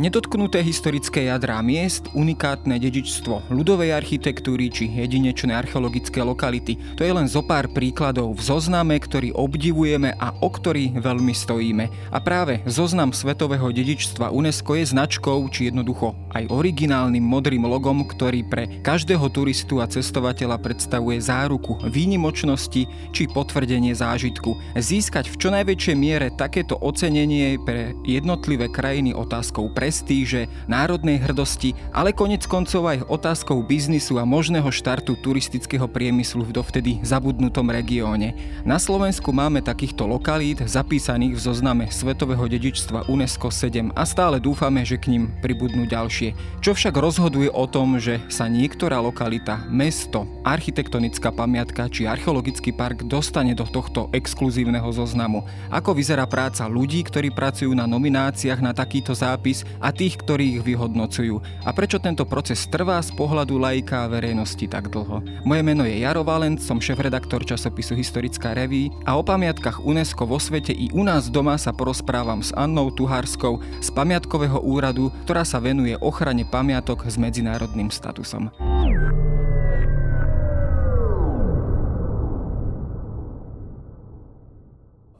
Nedotknuté historické jadrá miest, unikátne dedičstvo ľudovej architektúry či jedinečné archeologické lokality. To je len zo pár príkladov v zozname, ktorý obdivujeme a o ktorý veľmi stojíme. A práve zoznam svetového dedičstva UNESCO je značkou či jednoducho aj originálnym modrým logom, ktorý pre každého turistu a cestovateľa predstavuje záruku výnimočnosti či potvrdenie zážitku. Získať v čo najväčšej miere takéto ocenenie pre jednotlivé krajiny otázkou pre prestíže, národnej hrdosti, ale konec koncov aj otázkou biznisu a možného štartu turistického priemyslu v dovtedy zabudnutom regióne. Na Slovensku máme takýchto lokalít zapísaných v zozname Svetového dedičstva UNESCO 7 a stále dúfame, že k ním pribudnú ďalšie. Čo však rozhoduje o tom, že sa niektorá lokalita, mesto, architektonická pamiatka či archeologický park dostane do tohto exkluzívneho zoznamu? Ako vyzerá práca ľudí, ktorí pracujú na nomináciách na takýto zápis a tých, ktorí ich vyhodnocujú. A prečo tento proces trvá z pohľadu laika a verejnosti tak dlho? Moje meno je Jaro Valent, som šéf-redaktor časopisu Historická reví a o pamiatkách UNESCO vo svete i u nás doma sa porozprávam s Annou Tuhárskou z Pamiatkového úradu, ktorá sa venuje ochrane pamiatok s medzinárodným statusom.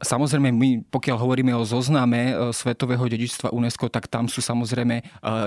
Samozrejme, my pokiaľ hovoríme o zozname e, Svetového dedičstva UNESCO, tak tam sú samozrejme, e,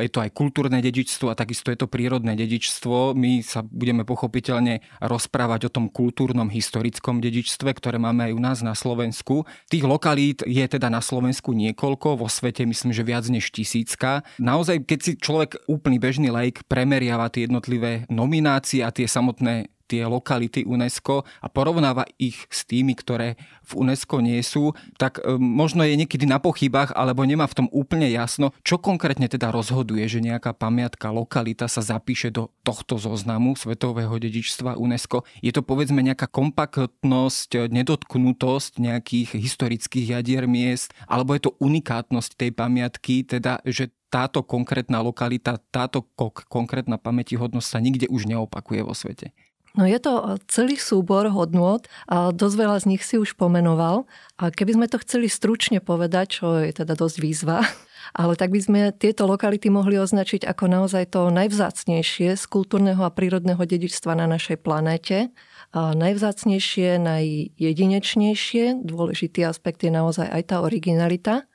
je to aj kultúrne dedičstvo a takisto je to prírodné dedičstvo. My sa budeme pochopiteľne rozprávať o tom kultúrnom historickom dedičstve, ktoré máme aj u nás na Slovensku. Tých lokalít je teda na Slovensku niekoľko, vo svete myslím, že viac než tisícka. Naozaj, keď si človek úplný bežný laik premeriava tie jednotlivé nominácie a tie samotné tie lokality UNESCO a porovnáva ich s tými, ktoré v UNESCO nie sú, tak e, možno je niekedy na pochybách alebo nemá v tom úplne jasno, čo konkrétne teda rozhoduje, že nejaká pamiatka, lokalita sa zapíše do tohto zoznamu Svetového dedičstva UNESCO. Je to povedzme nejaká kompaktnosť, nedotknutosť nejakých historických jadier miest, alebo je to unikátnosť tej pamiatky, teda že táto konkrétna lokalita, táto konkrétna pamätihodnosť sa nikde už neopakuje vo svete. No je to e, celý súbor hodnôt a dosť veľa z nich si už pomenoval. A keby sme to chceli stručne povedať, čo je teda dosť výzva, ale tak by sme tieto lokality mohli označiť ako naozaj to najvzácnejšie z kultúrneho a prírodného dedičstva na našej planéte. A najvzácnejšie, najjedinečnejšie, dôležitý aspekt je naozaj aj tá originalita.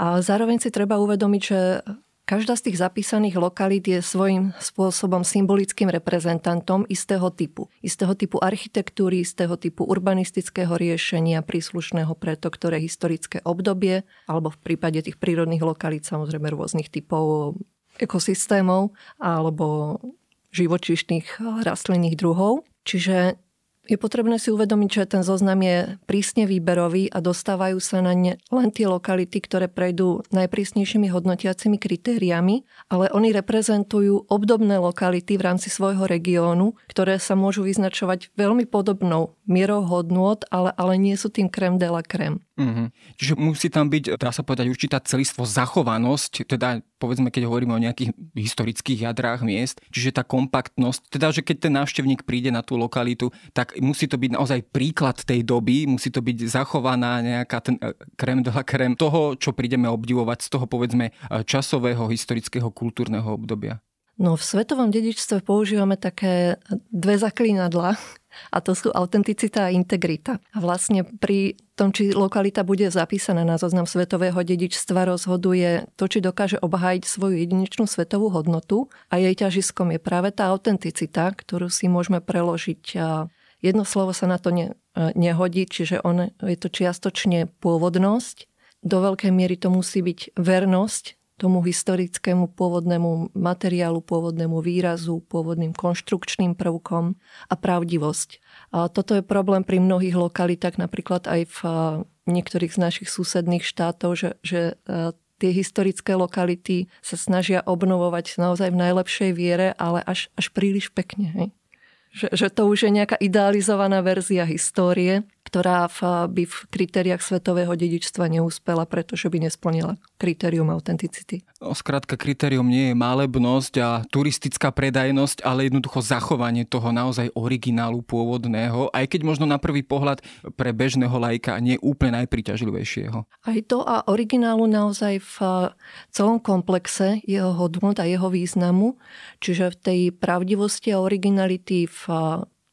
A zároveň si treba uvedomiť, že Každá z tých zapísaných lokalít je svojím spôsobom symbolickým reprezentantom istého typu. Istého typu architektúry, istého typu urbanistického riešenia príslušného pre to, ktoré historické obdobie, alebo v prípade tých prírodných lokalít samozrejme rôznych typov ekosystémov alebo živočíšnych rastlinných druhov. Čiže je potrebné si uvedomiť, že ten zoznam je prísne výberový a dostávajú sa na ne len tie lokality, ktoré prejdú najprísnejšími hodnotiacimi kritériami, ale oni reprezentujú obdobné lokality v rámci svojho regiónu, ktoré sa môžu vyznačovať veľmi podobnou mierou hodnôt, ale, ale nie sú tým krem de la creme. Mm-hmm. Čiže musí tam byť, dá sa povedať, určitá celistvo zachovanosť, teda povedzme, keď hovoríme o nejakých historických jadrách miest, čiže tá kompaktnosť, teda, že keď ten návštevník príde na tú lokalitu, tak musí to byť naozaj príklad tej doby, musí to byť zachovaná nejaká ten krem de la creme toho, čo prídeme obdivovať z toho, povedzme, časového, historického, kultúrneho obdobia. No v svetovom dedičstve používame také dve zaklínadla, a to sú autenticita a integrita. A vlastne pri tom, či lokalita bude zapísaná na zoznam svetového dedičstva, rozhoduje to, či dokáže obhájiť svoju jedinečnú svetovú hodnotu a jej ťažiskom je práve tá autenticita, ktorú si môžeme preložiť. Jedno slovo sa na to ne, nehodí, čiže on, je to čiastočne pôvodnosť, do veľkej miery to musí byť vernosť tomu historickému pôvodnému materiálu, pôvodnému výrazu, pôvodným konštrukčným prvkom a pravdivosť. A toto je problém pri mnohých lokalitách, napríklad aj v niektorých z našich susedných štátov, že, že tie historické lokality sa snažia obnovovať naozaj v najlepšej viere, ale až, až príliš pekne. Hej? že, že to už je nejaká idealizovaná verzia histórie, ktorá v, by v kritériách svetového dedičstva neúspela, pretože by nesplnila kritérium autenticity. Skrátka, kritérium nie je malebnosť a turistická predajnosť, ale jednoducho zachovanie toho naozaj originálu pôvodného, aj keď možno na prvý pohľad pre bežného lajka nie úplne najpriťažlivejšieho. Aj to a originálu naozaj v celom komplexe jeho hodnot a jeho významu, čiže v tej pravdivosti a originality v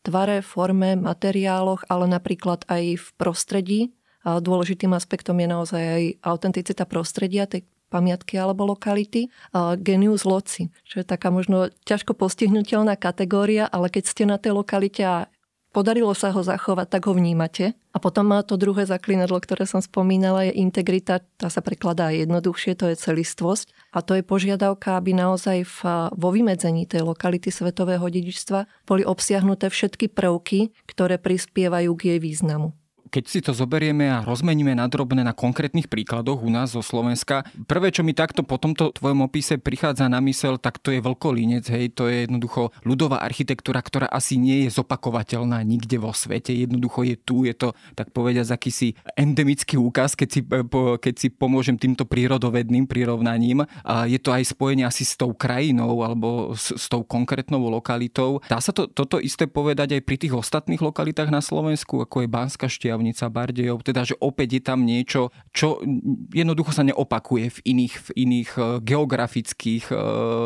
tvare, forme, materiáloch, ale napríklad aj v prostredí. Dôležitým aspektom je naozaj aj autenticita prostredia, tej pamiatky alebo lokality. Genius loci, čo je taká možno ťažko postihnutelná kategória, ale keď ste na tej lokalite a podarilo sa ho zachovať, tak ho vnímate. A potom má to druhé zaklinadlo, ktoré som spomínala, je integrita, tá sa prekladá jednoduchšie, to je celistvosť. A to je požiadavka, aby naozaj v, vo vymedzení tej lokality svetového dedičstva boli obsiahnuté všetky prvky, ktoré prispievajú k jej významu keď si to zoberieme a rozmeníme na drobné na konkrétnych príkladoch u nás zo Slovenska, prvé, čo mi takto po tomto tvojom opise prichádza na mysel, tak to je veľkolínec, hej, to je jednoducho ľudová architektúra, ktorá asi nie je zopakovateľná nikde vo svete, jednoducho je tu, je to, tak povediať, akýsi endemický úkaz, keď si, e, keď si pomôžem týmto prírodovedným prirovnaním. Je to aj spojenie asi s tou krajinou alebo s, s tou konkrétnou lokalitou. Dá sa to, toto isté povedať aj pri tých ostatných lokalitách na Slovensku, ako je Banská šťavňa, Štiavnica, Bardejov, teda že opäť je tam niečo, čo jednoducho sa neopakuje v iných, v iných e, geografických uh,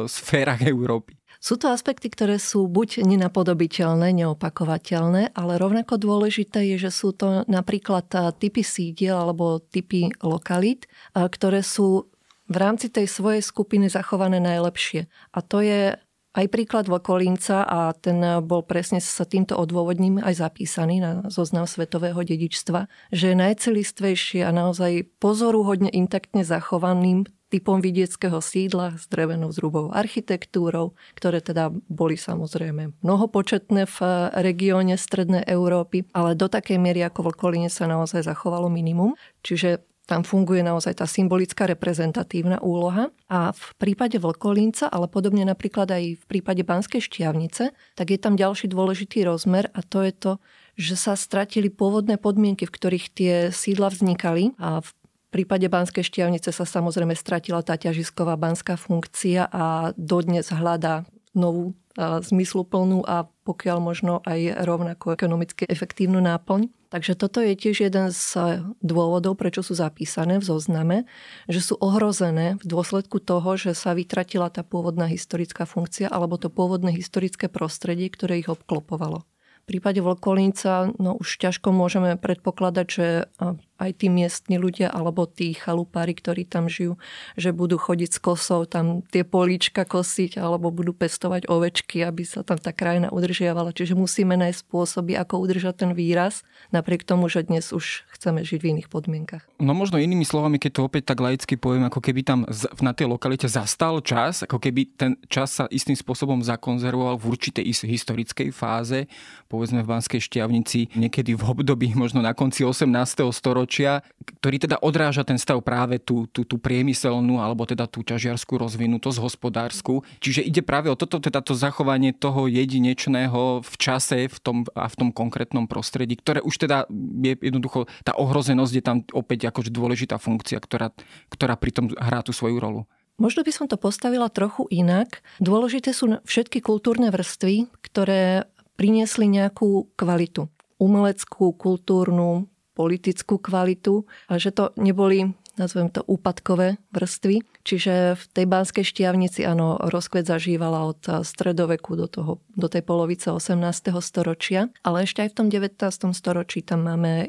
sférach Európy. Sú to aspekty, ktoré sú buď nenapodobiteľné, neopakovateľné, ale rovnako dôležité je, že sú to napríklad e, typy sídiel alebo typy lokalít, ktoré sú v rámci tej svojej skupiny zachované najlepšie. A to je aj príklad Vlkolínca a ten bol presne sa týmto odôvodním aj zapísaný na zoznam svetového dedičstva, že najcelistvejšie a naozaj pozoruhodne intaktne zachovaným typom vidieckého sídla s drevenou zrubovou architektúrou, ktoré teda boli samozrejme mnohopočetné v regióne Strednej Európy, ale do takej miery ako Vlkolíne sa naozaj zachovalo minimum. Čiže tam funguje naozaj tá symbolická reprezentatívna úloha. A v prípade Vlkolínca, ale podobne napríklad aj v prípade Banskej šťavnice, tak je tam ďalší dôležitý rozmer a to je to, že sa stratili pôvodné podmienky, v ktorých tie sídla vznikali a v prípade Banskej šťavnice sa samozrejme stratila tá ťažisková banská funkcia a dodnes hľadá novú zmysluplnú a pokiaľ možno aj rovnako ekonomicky efektívnu náplň. Takže toto je tiež jeden z dôvodov, prečo sú zapísané v zozname, že sú ohrozené v dôsledku toho, že sa vytratila tá pôvodná historická funkcia alebo to pôvodné historické prostredie, ktoré ich obklopovalo. V prípade Vlkolínca no už ťažko môžeme predpokladať, že aj tí miestni ľudia alebo tí chalupári, ktorí tam žijú, že budú chodiť s kosou tam tie políčka kosiť alebo budú pestovať ovečky, aby sa tam tá krajina udržiavala. Čiže musíme nájsť spôsoby, ako udržať ten výraz, napriek tomu, že dnes už chceme žiť v iných podmienkach. No možno inými slovami, keď to opäť tak laicky poviem, ako keby tam na tej lokalite zastal čas, ako keby ten čas sa istým spôsobom zakonzervoval v určitej historickej fáze, povedzme v Banskej šťavnici, niekedy v období možno na konci 18. storočia storočia, ktorý teda odráža ten stav práve tú, tú, tú priemyselnú alebo teda tú ťažiarskú rozvinutosť hospodárskú. Čiže ide práve o toto, teda to zachovanie toho jedinečného v čase v tom, a v tom konkrétnom prostredí, ktoré už teda je jednoducho, tá ohrozenosť je tam opäť akože dôležitá funkcia, ktorá, ktorá pritom hrá tú svoju rolu. Možno by som to postavila trochu inak. Dôležité sú všetky kultúrne vrstvy, ktoré priniesli nejakú kvalitu. Umeleckú, kultúrnu, politickú kvalitu, a že to neboli nazvem to úpadkové vrstvy. Čiže v tej Banskej šťavnici áno, rozkvet zažívala od stredoveku do, toho, do tej polovice 18. storočia, ale ešte aj v tom 19. storočí tam máme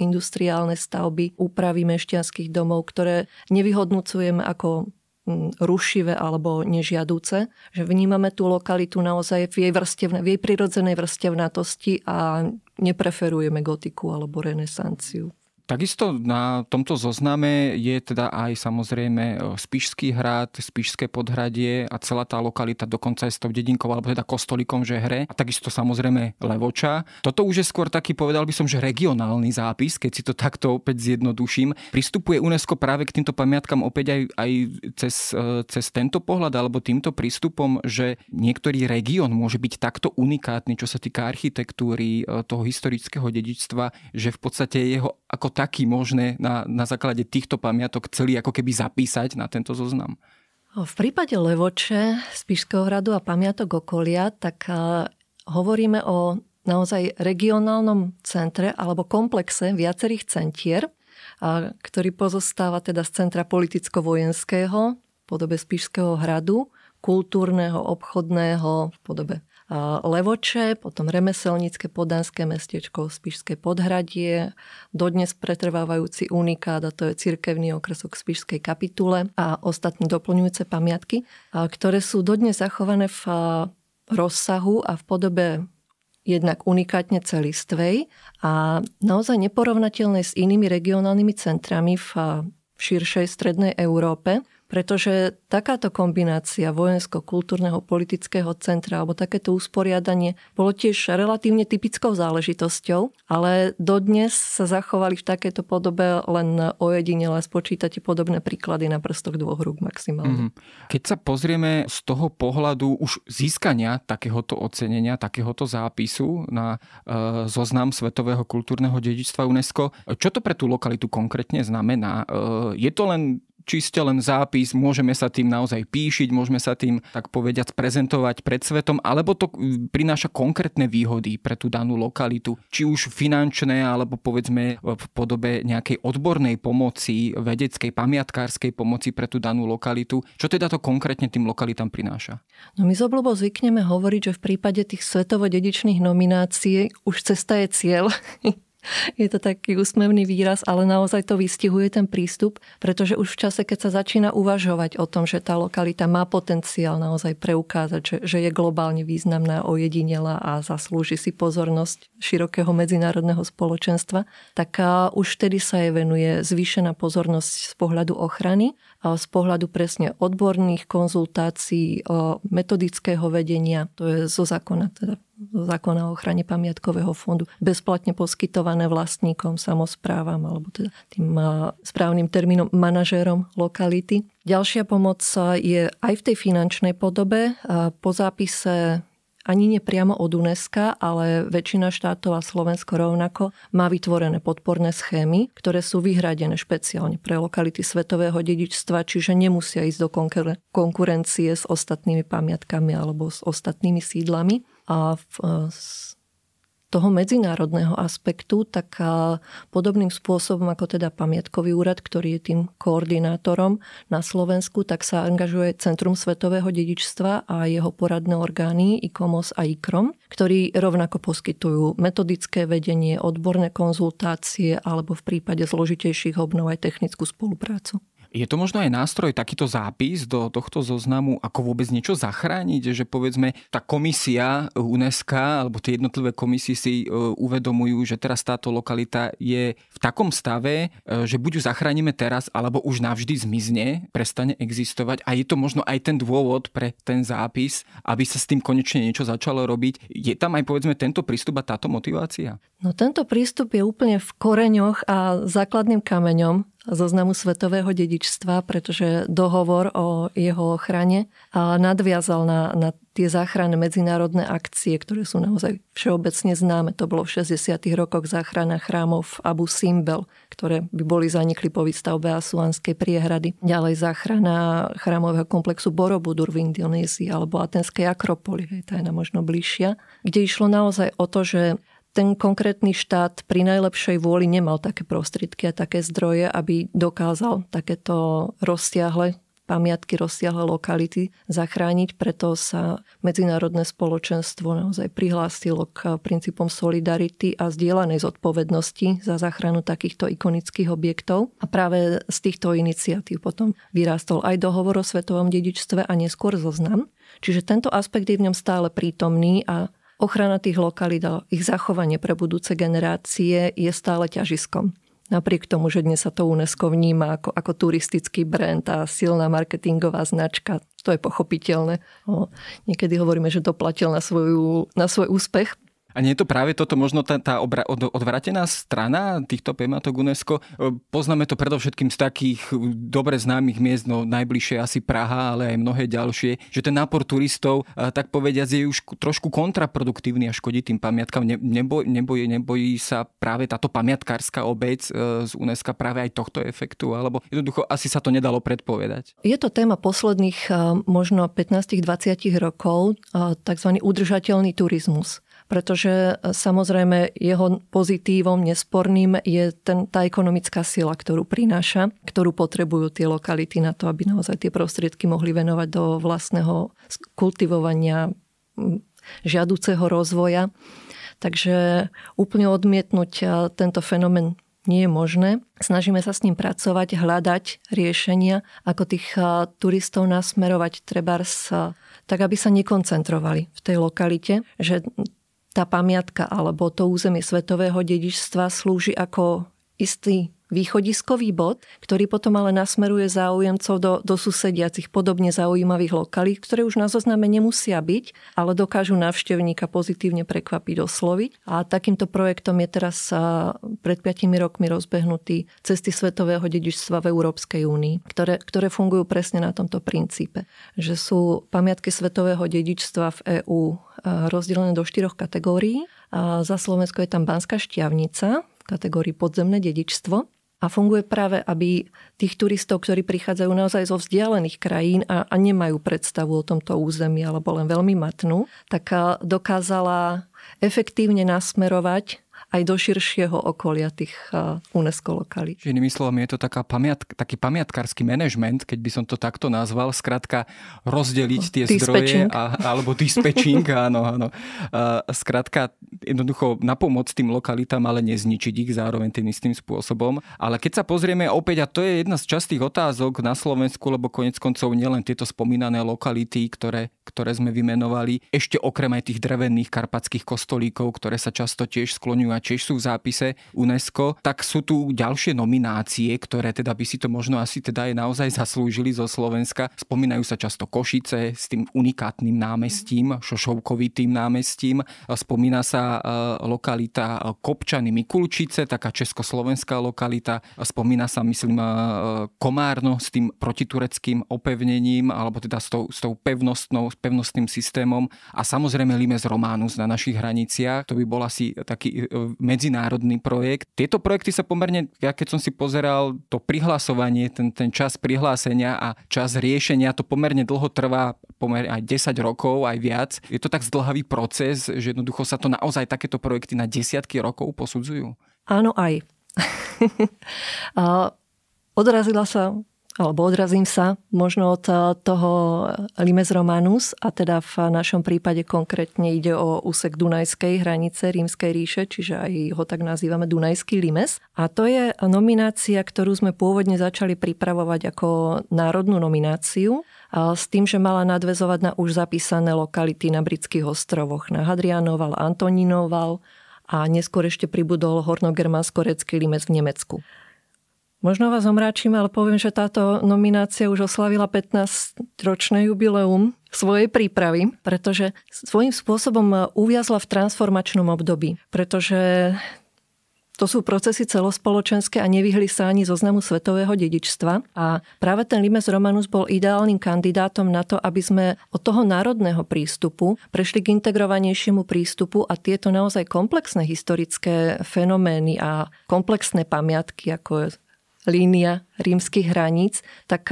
industriálne stavby, úpravy mešťanských domov, ktoré nevyhodnúcujeme ako rušivé alebo nežiadúce, že vnímame tú lokalitu naozaj v jej, vrstevne, v jej prirodzenej vrstevnatosti a nepreferujeme gotiku alebo renesanciu Takisto na tomto zozname je teda aj samozrejme e, Spišský hrad, Spišské podhradie a celá tá lokalita dokonca aj s tou dedinkou alebo teda kostolikom, že hre. A takisto samozrejme Levoča. Toto už je skôr taký, povedal by som, že regionálny zápis, keď si to takto opäť zjednoduším. Pristupuje UNESCO práve k týmto pamiatkám opäť aj, aj cez, e, cez tento pohľad alebo týmto prístupom, že niektorý región môže byť takto unikátny, čo sa týka architektúry, e, toho historického dedičstva, že v podstate jeho ako taký možné na, na základe týchto pamiatok celý ako keby zapísať na tento zoznam? V prípade Levoče, Spišského hradu a pamiatok okolia, tak hovoríme o naozaj regionálnom centre alebo komplexe viacerých centier, ktorý pozostáva teda z centra politicko-vojenského v podobe Spišského hradu, kultúrneho, obchodného v podobe Levoče, potom remeselnícke podanské mestečko Spišské podhradie, dodnes pretrvávajúci unikát a to je cirkevný okresok Spišskej kapitule a ostatné doplňujúce pamiatky, ktoré sú dodnes zachované v rozsahu a v podobe jednak unikátne celistvej a naozaj neporovnateľnej s inými regionálnymi centrami v širšej strednej Európe, pretože takáto kombinácia vojensko-kultúrneho politického centra alebo takéto usporiadanie bolo tiež relatívne typickou záležitosťou, ale dodnes sa zachovali v takéto podobe len ojedinele spočítate podobné príklady na prstoch dvoch rúk maximálne. Mm-hmm. Keď sa pozrieme z toho pohľadu už získania takéhoto ocenenia, takéhoto zápisu na e, zoznam Svetového kultúrneho dedičstva UNESCO, čo to pre tú lokalitu konkrétne znamená? E, je to len čiste len zápis, môžeme sa tým naozaj píšiť, môžeme sa tým, tak povediať, prezentovať pred svetom, alebo to prináša konkrétne výhody pre tú danú lokalitu, či už finančné, alebo povedzme v podobe nejakej odbornej pomoci, vedeckej, pamiatkárskej pomoci pre tú danú lokalitu. Čo teda to konkrétne tým lokalitám prináša? No my z obľubou zvykneme hovoriť, že v prípade tých svetovo dedičných nominácií už cesta je cieľ. je to taký úsmevný výraz, ale naozaj to vystihuje ten prístup, pretože už v čase, keď sa začína uvažovať o tom, že tá lokalita má potenciál naozaj preukázať, že, že je globálne významná, ojedinela a zaslúži si pozornosť širokého medzinárodného spoločenstva, tak už vtedy sa jej venuje zvýšená pozornosť z pohľadu ochrany a z pohľadu presne odborných konzultácií, metodického vedenia, to je zo zákona teda zákona o ochrane pamiatkového fondu bezplatne poskytované vlastníkom, samozprávam alebo teda tým správnym termínom manažérom lokality. Ďalšia pomoc je aj v tej finančnej podobe. Po zápise ani nie priamo od UNESCO, ale väčšina štátov a Slovensko rovnako má vytvorené podporné schémy, ktoré sú vyhradené špeciálne pre lokality svetového dedičstva, čiže nemusia ísť do konkurencie s ostatnými pamiatkami alebo s ostatnými sídlami a v, e, z toho medzinárodného aspektu, tak podobným spôsobom ako teda pamiatkový úrad, ktorý je tým koordinátorom na Slovensku, tak sa angažuje Centrum svetového dedičstva a jeho poradné orgány ICOMOS a ICROM, ktorí rovnako poskytujú metodické vedenie, odborné konzultácie alebo v prípade zložitejších obnov aj technickú spoluprácu. Je to možno aj nástroj, takýto zápis do tohto zoznamu, ako vôbec niečo zachrániť, že povedzme tá komisia UNESCO alebo tie jednotlivé komisie si e, uvedomujú, že teraz táto lokalita je v takom stave, e, že buď ju zachránime teraz, alebo už navždy zmizne, prestane existovať a je to možno aj ten dôvod pre ten zápis, aby sa s tým konečne niečo začalo robiť. Je tam aj povedzme tento prístup a táto motivácia? No tento prístup je úplne v koreňoch a základným kameňom zoznamu svetového dedičstva, pretože dohovor o jeho ochrane nadviazal na, na tie záchranné medzinárodné akcie, ktoré sú naozaj všeobecne známe. To bolo v 60. rokoch záchrana chrámov Abu Simbel, ktoré by boli zanikli po výstavbe Asuanskej priehrady. Ďalej záchrana chrámového komplexu Borobudur v Indonézii alebo Atenskej Akropoly, tá je nám možno bližšia, kde išlo naozaj o to, že ten konkrétny štát pri najlepšej vôli nemal také prostriedky a také zdroje, aby dokázal takéto rozsiahle pamiatky, rozsiahle lokality zachrániť, preto sa medzinárodné spoločenstvo naozaj prihlásilo k princípom solidarity a zdieľanej zodpovednosti za záchranu takýchto ikonických objektov. A práve z týchto iniciatív potom vyrástol aj dohovor o svetovom dedičstve a neskôr zoznam. Čiže tento aspekt je v ňom stále prítomný a Ochrana tých lokalít a ich zachovanie pre budúce generácie je stále ťažiskom Napriek tomu, že dnes sa to UNESCO vníma ako, ako turistický brand a silná marketingová značka, to je pochopiteľné. O, niekedy hovoríme, že doplatil na, svoju, na svoj úspech, a nie je to práve toto možno tá, tá obra, od, odvratená strana týchto pematok UNESCO? Poznáme to predovšetkým z takých dobre známych miest, no najbližšie asi Praha, ale aj mnohé ďalšie, že ten nápor turistov, e, tak povediať, je už trošku kontraproduktívny a škodí tým pamiatkám. Ne, neboj, nebojí, sa práve táto pamiatkárska obec e, z UNESCO práve aj tohto efektu? Alebo jednoducho asi sa to nedalo predpovedať? Je to téma posledných možno 15-20 rokov, tzv. udržateľný turizmus pretože e, samozrejme jeho pozitívom nesporným je ten, tá ekonomická sila, ktorú prináša, ktorú potrebujú tie lokality na to, aby naozaj tie prostriedky mohli venovať do vlastného kultivovania žiaduceho rozvoja. Takže úplne odmietnúť e, tento fenomén nie je možné. Snažíme sa s ním pracovať, hľadať riešenia, ako tých e, turistov nasmerovať trebárs tak, aby sa nekoncentrovali v tej lokalite, že tá pamiatka alebo to územie svetového dedičstva slúži ako istý východiskový bod, ktorý potom ale nasmeruje záujemcov do, do susediacich podobne zaujímavých lokalít, ktoré už na zozname nemusia byť, ale dokážu návštevníka pozitívne prekvapiť, osloviť. A takýmto projektom je teraz pred 5 rokmi rozbehnutý cesty svetového dedičstva v Európskej únii, ktoré, ktoré fungujú presne na tomto princípe, že sú pamiatky svetového dedičstva v EÚ rozdelené do štyroch kategórií. Za Slovensko je tam Banská šťavnica, kategórii podzemné dedičstvo a funguje práve, aby tých turistov, ktorí prichádzajú naozaj zo vzdialených krajín a, a nemajú predstavu o tomto území alebo len veľmi matnú, tak dokázala efektívne nasmerovať aj do širšieho okolia tých UNESCO lokalít. Inými slovami, je to taká pamiat, taký pamiatkársky manažment, keď by som to takto nazval, skrátka rozdeliť tie zdroje, a, alebo dispečing, áno, áno. Skrátka jednoducho napomôcť tým lokalitám, ale nezničiť ich zároveň tým istým spôsobom. Ale keď sa pozrieme opäť, a to je jedna z častých otázok na Slovensku, lebo konec koncov nielen tieto spomínané lokality, ktoré, ktoré sme vymenovali, ešte okrem aj tých drevených karpatských kostolíkov, ktoré sa často tiež skloňujú a tiež sú v zápise UNESCO, tak sú tu ďalšie nominácie, ktoré teda by si to možno asi teda aj naozaj zaslúžili zo Slovenska. Spomínajú sa často Košice s tým unikátnym námestím, šošovkovitým námestím. Spomína sa e, lokalita Kopčany Mikulčice, taká československá lokalita. Spomína sa, myslím, e, Komárno s tým protitureckým opevnením, alebo teda s tou, s tou pevnostnou, pevnostným systémom. A samozrejme Limes Románus na našich hraniciach. To by bol asi taký e, medzinárodný projekt. Tieto projekty sa pomerne, ja keď som si pozeral to prihlasovanie, ten, ten čas prihlásenia a čas riešenia, to pomerne dlho trvá, pomerne aj 10 rokov, aj viac. Je to tak zdlhavý proces, že jednoducho sa to naozaj takéto projekty na desiatky rokov posudzujú? Áno, aj. Odrazila sa alebo odrazím sa možno od eh, toho Limes Romanus a teda v našom prípade konkrétne ide o úsek Dunajskej hranice Rímskej ríše, čiže aj ho tak nazývame Dunajský Limes. A to je nominácia, ktorú sme pôvodne začali pripravovať ako národnú nomináciu s tým, že mala nadvezovať na už zapísané lokality na britských ostrovoch, na Hadrianoval, Antoninoval a neskôr ešte pribudol hornogermansko-recký limes v Nemecku. Možno vás omráčim, ale poviem, že táto nominácia už oslavila 15-ročné jubileum svojej prípravy, pretože svojím spôsobom uviazla v transformačnom období, pretože to sú procesy celospoločenské a nevyhli sa ani zoznamu svetového dedičstva. A práve ten Limes Romanus bol ideálnym kandidátom na to, aby sme od toho národného prístupu prešli k integrovanejšiemu prístupu a tieto naozaj komplexné historické fenomény a komplexné pamiatky, ako línia rímskych hraníc, tak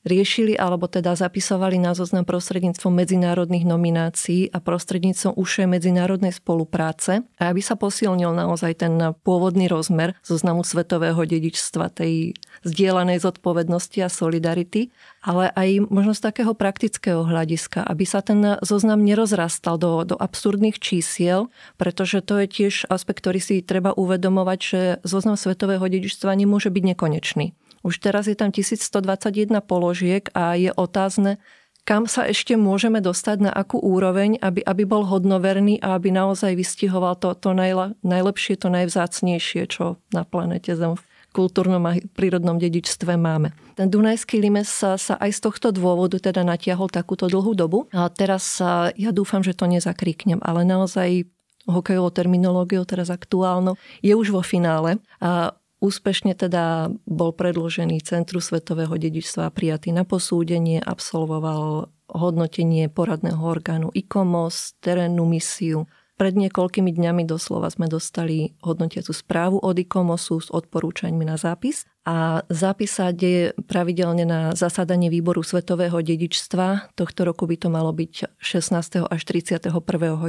riešili alebo teda zapisovali na zoznam prostredníctvom medzinárodných nominácií a prostredníctvom užšej medzinárodnej spolupráce a aby sa posilnil naozaj ten pôvodný rozmer zoznamu svetového dedičstva tej zdieľanej zodpovednosti a solidarity, ale aj možno z takého praktického hľadiska, aby sa ten zoznam nerozrastal do, do absurdných čísiel, pretože to je tiež aspekt, ktorý si treba uvedomovať, že zoznam svetového dedičstva nemôže byť nekonečný. Už teraz je tam 1121 položiek a je otázne, kam sa ešte môžeme dostať, na akú úroveň, aby, aby bol hodnoverný a aby naozaj vystihoval to, to najle, najlepšie, to najvzácnejšie, čo na planete Zem v kultúrnom a prírodnom dedičstve máme. Ten Dunajský limes sa, sa aj z tohto dôvodu teda natiahol takúto dlhú dobu. A teraz sa, ja dúfam, že to nezakríknem, ale naozaj hokejovou terminológiou, teraz aktuálno, je už vo finále. A Úspešne teda bol predložený Centru svetového dedičstva prijatý na posúdenie, absolvoval hodnotenie poradného orgánu ICOMOS, terénnu misiu, pred niekoľkými dňami doslova sme dostali hodnotiacu správu od ICOMOSu s odporúčaním na zápis a zápis sa deje pravidelne na zasadanie výboru svetového dedičstva. Tohto roku by to malo byť 16. až 31.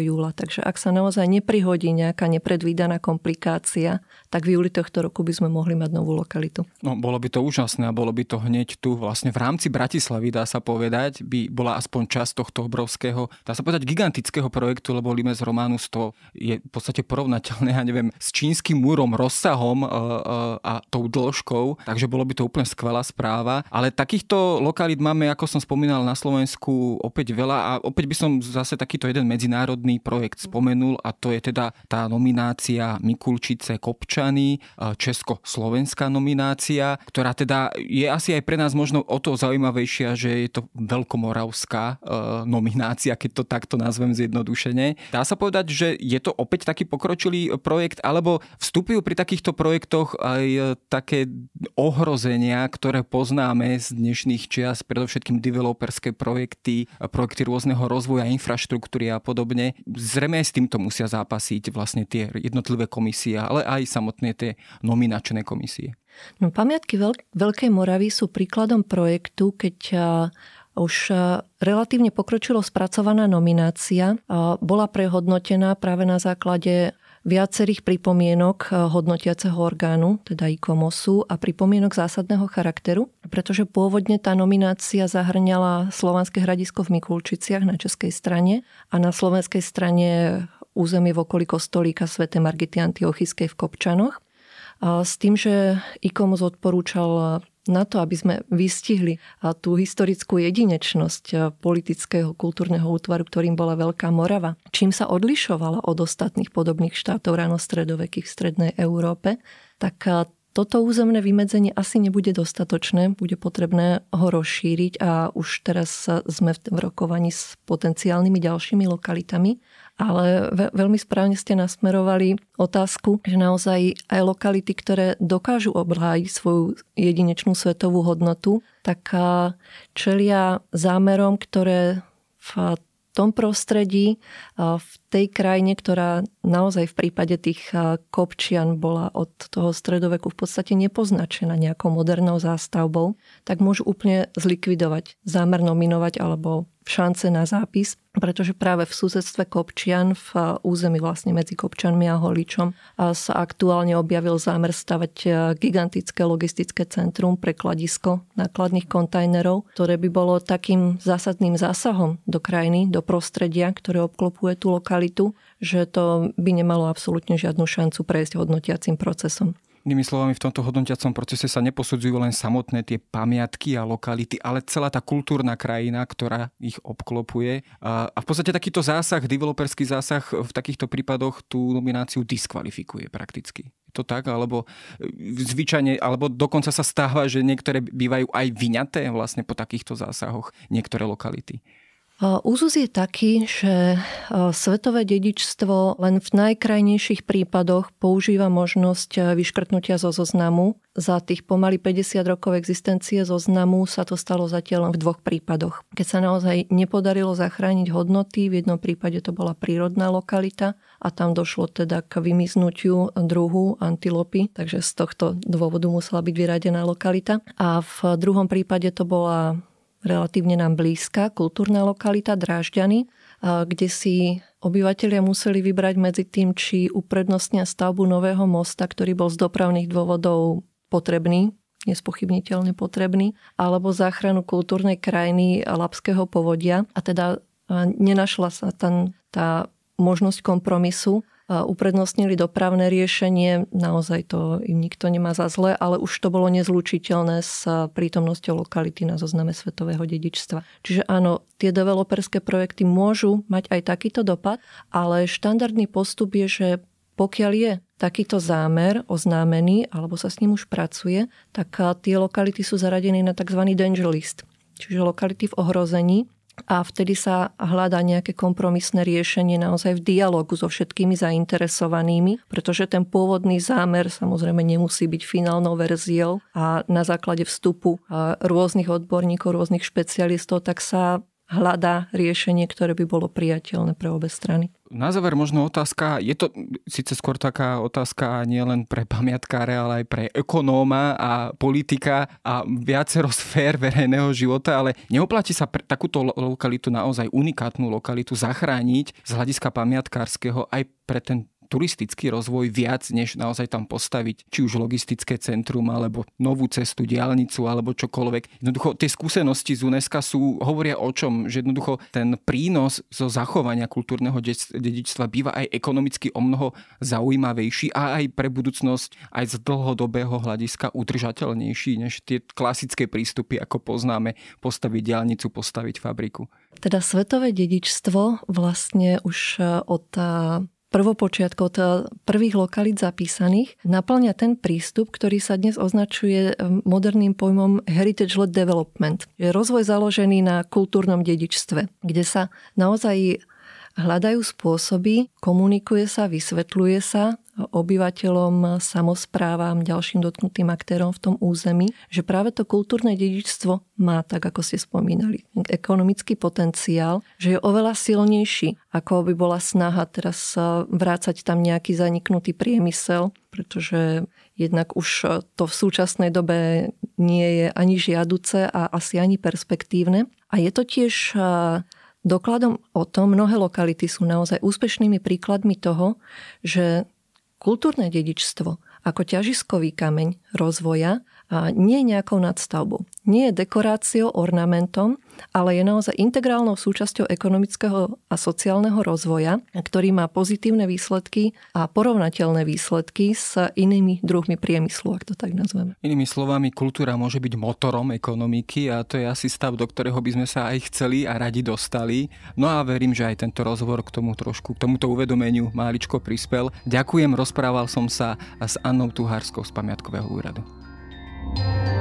júla. Takže ak sa naozaj neprihodí nejaká nepredvídaná komplikácia, tak v júli tohto roku by sme mohli mať novú lokalitu. No, bolo by to úžasné a bolo by to hneď tu vlastne v rámci Bratislavy, dá sa povedať, by bola aspoň časť tohto obrovského, dá sa povedať gigantického projektu, lebo Limes Romanus to je v podstate porovnateľné, ja neviem, s čínskym múrom, rozsahom e, e, a tou dĺžkou, takže bolo by to úplne skvelá správa. Ale takýchto lokalít máme, ako som spomínal, na Slovensku opäť veľa a opäť by som zase takýto jeden medzinárodný projekt spomenul a to je teda tá nominácia Mikulčice Kopča Občany, česko-slovenská nominácia, ktorá teda je asi aj pre nás možno o to zaujímavejšia, že je to veľkomoravská nominácia, keď to takto nazvem zjednodušene. Dá sa povedať, že je to opäť taký pokročilý projekt, alebo vstupujú pri takýchto projektoch aj také ohrozenia, ktoré poznáme z dnešných čias, predovšetkým developerské projekty, projekty rôzneho rozvoja infraštruktúry a podobne. Zrejme aj s týmto musia zápasiť vlastne tie jednotlivé komisie, ale aj samotné tie nominačné komisie. No, pamiatky Veľk- Veľkej Moravy sú príkladom projektu, keď už relatívne pokročilo spracovaná nominácia bola prehodnotená práve na základe viacerých pripomienok hodnotiaceho orgánu, teda ICOMOSu a pripomienok zásadného charakteru, pretože pôvodne tá nominácia zahrňala Slovanské hradisko v Mikulčiciach na českej strane a na slovenskej strane územie v okolí kostolíka Sv. Margity Antiochiskej v Kopčanoch. S tým, že IKOMOS odporúčal na to, aby sme vystihli tú historickú jedinečnosť politického kultúrneho útvaru, ktorým bola Veľká Morava, čím sa odlišovala od ostatných podobných štátov ráno stredovekých v Strednej Európe, tak toto územné vymedzenie asi nebude dostatočné, bude potrebné ho rozšíriť a už teraz sme v rokovaní s potenciálnymi ďalšími lokalitami ale veľmi správne ste nasmerovali otázku, že naozaj aj lokality, ktoré dokážu obhájiť svoju jedinečnú svetovú hodnotu, tak čelia zámerom, ktoré v tom prostredí, v tej krajine, ktorá naozaj v prípade tých kopčian bola od toho stredoveku v podstate nepoznačená nejakou modernou zástavbou, tak môžu úplne zlikvidovať, zámer nominovať alebo šance na zápis, pretože práve v susedstve Kopčian, v území vlastne medzi Kopčanmi a Holičom sa aktuálne objavil zámer stavať gigantické logistické centrum pre kladisko nákladných kontajnerov, ktoré by bolo takým zásadným zásahom do krajiny, do prostredia, ktoré obklopuje tú lokalitu, že to by nemalo absolútne žiadnu šancu prejsť hodnotiacim procesom. Inými slovami, v tomto hodnotiacom procese sa neposudzujú len samotné tie pamiatky a lokality, ale celá tá kultúrna krajina, ktorá ich obklopuje. A v podstate takýto zásah, developerský zásah v takýchto prípadoch tú nomináciu diskvalifikuje prakticky. Je to tak, alebo e, zvyčajne, alebo dokonca sa stáva, že niektoré bývajú aj vyňaté vlastne po takýchto zásahoch niektoré lokality. Úzus je taký, že svetové dedičstvo len v najkrajnejších prípadoch používa možnosť vyškrtnutia zo zoznamu. Za tých pomaly 50 rokov existencie zoznamu sa to stalo zatiaľ len v dvoch prípadoch. Keď sa naozaj nepodarilo zachrániť hodnoty, v jednom prípade to bola prírodná lokalita a tam došlo teda k vymiznutiu druhu antilopy, takže z tohto dôvodu musela byť vyradená lokalita. A v druhom prípade to bola relatívne nám blízka kultúrna lokalita Drážďany, kde si obyvateľia museli vybrať medzi tým, či uprednostnia stavbu nového mosta, ktorý bol z dopravných dôvodov potrebný, nespochybniteľne potrebný, alebo záchranu kultúrnej krajiny Lapského povodia. A teda nenašla sa tam tá možnosť kompromisu, uprednostnili dopravné riešenie, naozaj to im nikto nemá za zle, ale už to bolo nezlučiteľné s prítomnosťou lokality na zozname svetového dedičstva. Čiže áno, tie developerské projekty môžu mať aj takýto dopad, ale štandardný postup je, že pokiaľ je takýto zámer oznámený, alebo sa s ním už pracuje, tak tie lokality sú zaradené na tzv. danger list, čiže lokality v ohrození, a vtedy sa hľadá nejaké kompromisné riešenie naozaj v dialogu so všetkými zainteresovanými, pretože ten pôvodný zámer samozrejme nemusí byť finálnou verziou a na základe vstupu rôznych odborníkov, rôznych špecialistov, tak sa hľadá riešenie, ktoré by bolo priateľné pre obe strany. Na záver možno otázka, je to síce skôr taká otázka nielen pre pamiatkáre, ale aj pre ekonóma a politika a viacero sfér verejného života, ale neoplatí sa pre takúto lokalitu, naozaj unikátnu lokalitu zachrániť z hľadiska pamiatkárskeho aj pre ten turistický rozvoj viac, než naozaj tam postaviť či už logistické centrum, alebo novú cestu, diálnicu, alebo čokoľvek. Jednoducho tie skúsenosti z UNESCO sú, hovoria o čom, že jednoducho ten prínos zo zachovania kultúrneho dedičstva býva aj ekonomicky o mnoho zaujímavejší a aj pre budúcnosť aj z dlhodobého hľadiska udržateľnejší než tie klasické prístupy, ako poznáme, postaviť diálnicu, postaviť fabriku. Teda svetové dedičstvo vlastne už od prvopočiatkov prvých lokalít zapísaných, naplňa ten prístup, ktorý sa dnes označuje moderným pojmom heritage-led development. Je rozvoj založený na kultúrnom dedičstve, kde sa naozaj hľadajú spôsoby, komunikuje sa, vysvetľuje sa obyvateľom, samozprávam, ďalším dotknutým aktérom v tom území, že práve to kultúrne dedičstvo má, tak ako ste spomínali, ekonomický potenciál, že je oveľa silnejší, ako by bola snaha teraz vrácať tam nejaký zaniknutý priemysel, pretože jednak už to v súčasnej dobe nie je ani žiaduce a asi ani perspektívne. A je to tiež dokladom o tom, mnohé lokality sú naozaj úspešnými príkladmi toho, že kultúrne dedičstvo ako ťažiskový kameň rozvoja nie nejakou nadstavbou. Nie je dekoráciou, ornamentom, ale je naozaj integrálnou súčasťou ekonomického a sociálneho rozvoja, ktorý má pozitívne výsledky a porovnateľné výsledky s inými druhmi priemyslu, ak to tak nazveme. Inými slovami, kultúra môže byť motorom ekonomiky a to je asi stav, do ktorého by sme sa aj chceli a radi dostali. No a verím, že aj tento rozhovor k tomu trošku, k tomuto uvedomeniu máličko prispel. Ďakujem, rozprával som sa s Annou Tuhárskou z Pamiatkového úradu. Música